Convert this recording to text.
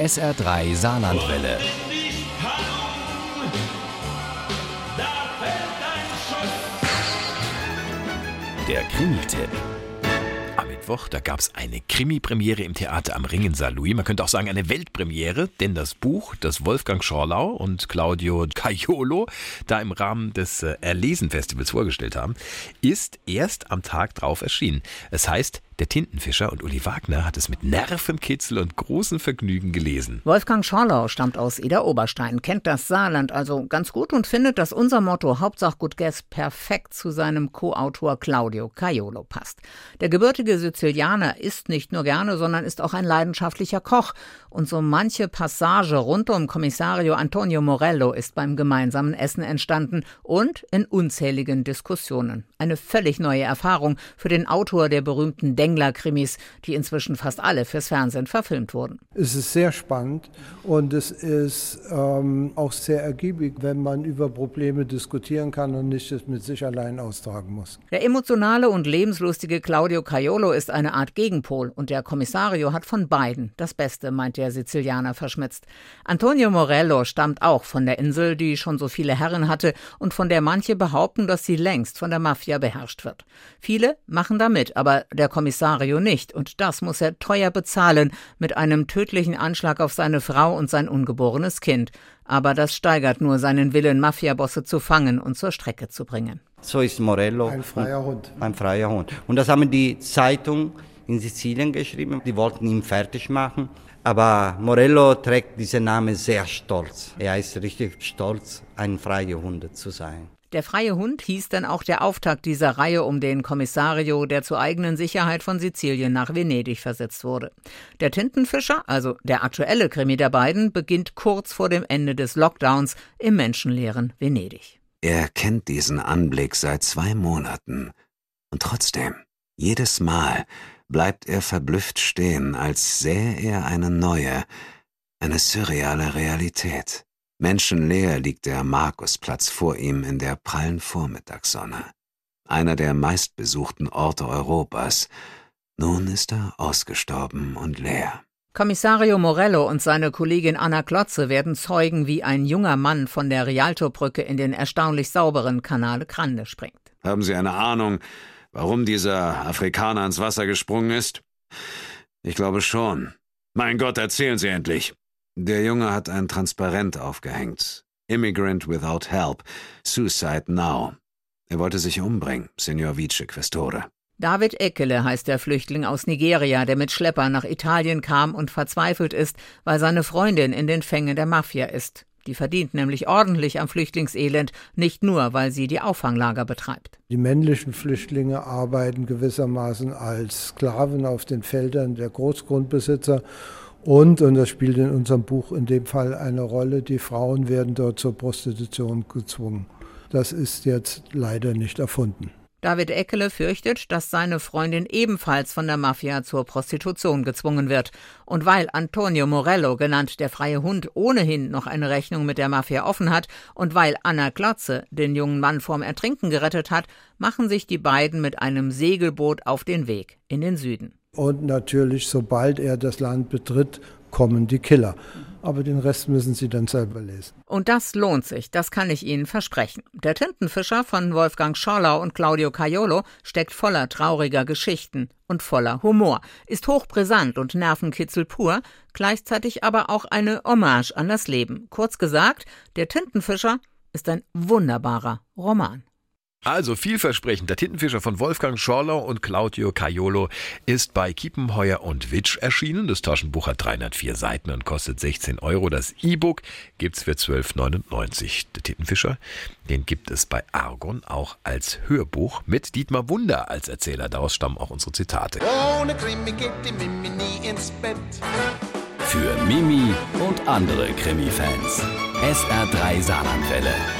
SR3 Saarlandwelle. Der Krimi-Tipp. Am Mittwoch, da gab es eine Krimi-Premiere im Theater am Ring in Saarlouis. Man könnte auch sagen eine Weltpremiere, denn das Buch, das Wolfgang Schorlau und Claudio Caiolo da im Rahmen des äh, Erlesen-Festivals vorgestellt haben, ist erst am Tag drauf erschienen. Es heißt der Tintenfischer und Uli Wagner hat es mit Nervenkitzel und großem Vergnügen gelesen. Wolfgang Schorlau stammt aus Eder-Oberstein, kennt das Saarland also ganz gut und findet, dass unser Motto Hauptsache gut Guess perfekt zu seinem Co-Autor Claudio Caiolo passt. Der gebürtige Sizilianer isst nicht nur gerne, sondern ist auch ein leidenschaftlicher Koch. Und so manche Passage rund um Kommissario Antonio Morello ist beim gemeinsamen Essen entstanden und in unzähligen Diskussionen. Eine völlig neue Erfahrung für den Autor der berühmten Denk Spengler-Krimis, die inzwischen fast alle fürs Fernsehen verfilmt wurden. Es ist sehr spannend und es ist ähm, auch sehr ergiebig, wenn man über Probleme diskutieren kann und nicht es mit sich allein austragen muss. Der emotionale und lebenslustige Claudio Caiolo ist eine Art Gegenpol und der Kommissario hat von beiden das Beste, meint der Sizilianer verschmitzt. Antonio Morello stammt auch von der Insel, die schon so viele Herren hatte und von der manche behaupten, dass sie längst von der Mafia beherrscht wird. Viele machen da mit, aber der Kommissar Rosario nicht, und das muss er teuer bezahlen mit einem tödlichen Anschlag auf seine Frau und sein ungeborenes Kind. Aber das steigert nur seinen Willen, Mafiabosse zu fangen und zur Strecke zu bringen. So ist Morello. Ein freier Hund. Ein freier Hund. Und das haben die Zeitung in Sizilien geschrieben. Die wollten ihn fertig machen. Aber Morello trägt diesen Namen sehr stolz. Er ist richtig stolz, ein freier Hund zu sein. Der freie Hund hieß dann auch der Auftakt dieser Reihe um den Kommissario, der zur eigenen Sicherheit von Sizilien nach Venedig versetzt wurde. Der Tintenfischer, also der aktuelle Krimi der beiden, beginnt kurz vor dem Ende des Lockdowns im menschenleeren Venedig. Er kennt diesen Anblick seit zwei Monaten. Und trotzdem, jedes Mal bleibt er verblüfft stehen, als sähe er eine neue, eine surreale Realität. Menschenleer liegt der Markusplatz vor ihm in der prallen Vormittagssonne. Einer der meistbesuchten Orte Europas. Nun ist er ausgestorben und leer. Kommissario Morello und seine Kollegin Anna Klotze werden zeugen, wie ein junger Mann von der Rialto-Brücke in den erstaunlich sauberen Kanale Grande springt. Haben Sie eine Ahnung, warum dieser Afrikaner ins Wasser gesprungen ist? Ich glaube schon. Mein Gott, erzählen Sie endlich. Der Junge hat ein Transparent aufgehängt. Immigrant without help. Suicide now. Er wollte sich umbringen, Signor Vice Questore. David Ekele heißt der Flüchtling aus Nigeria, der mit Schlepper nach Italien kam und verzweifelt ist, weil seine Freundin in den Fängen der Mafia ist. Die verdient nämlich ordentlich am Flüchtlingselend, nicht nur, weil sie die Auffanglager betreibt. Die männlichen Flüchtlinge arbeiten gewissermaßen als Sklaven auf den Feldern der Großgrundbesitzer und, und das spielt in unserem Buch in dem Fall eine Rolle, die Frauen werden dort zur Prostitution gezwungen. Das ist jetzt leider nicht erfunden. David Eckele fürchtet, dass seine Freundin ebenfalls von der Mafia zur Prostitution gezwungen wird. Und weil Antonio Morello, genannt der freie Hund, ohnehin noch eine Rechnung mit der Mafia offen hat und weil Anna Klotze den jungen Mann vorm Ertrinken gerettet hat, machen sich die beiden mit einem Segelboot auf den Weg in den Süden. Und natürlich, sobald er das Land betritt, kommen die Killer. Aber den Rest müssen Sie dann selber lesen. Und das lohnt sich, das kann ich Ihnen versprechen. Der Tintenfischer von Wolfgang Schorlau und Claudio Caiolo steckt voller trauriger Geschichten und voller Humor, ist hochbrisant und Nervenkitzel pur, gleichzeitig aber auch eine Hommage an das Leben. Kurz gesagt, der Tintenfischer ist ein wunderbarer Roman. Also vielversprechend. Der Tintenfischer von Wolfgang Schorlau und Claudio Caiolo ist bei Kiepenheuer und Witsch erschienen. Das Taschenbuch hat 304 Seiten und kostet 16 Euro. Das E-Book gibt's für 12,99. Der Tintenfischer, den gibt es bei Argon auch als Hörbuch mit Dietmar Wunder als Erzähler. Daraus stammen auch unsere Zitate. Ohne Krimi geht die Mimi nie ins Bett. Für Mimi und andere Krimi-Fans. SR3 Saarlandwelle.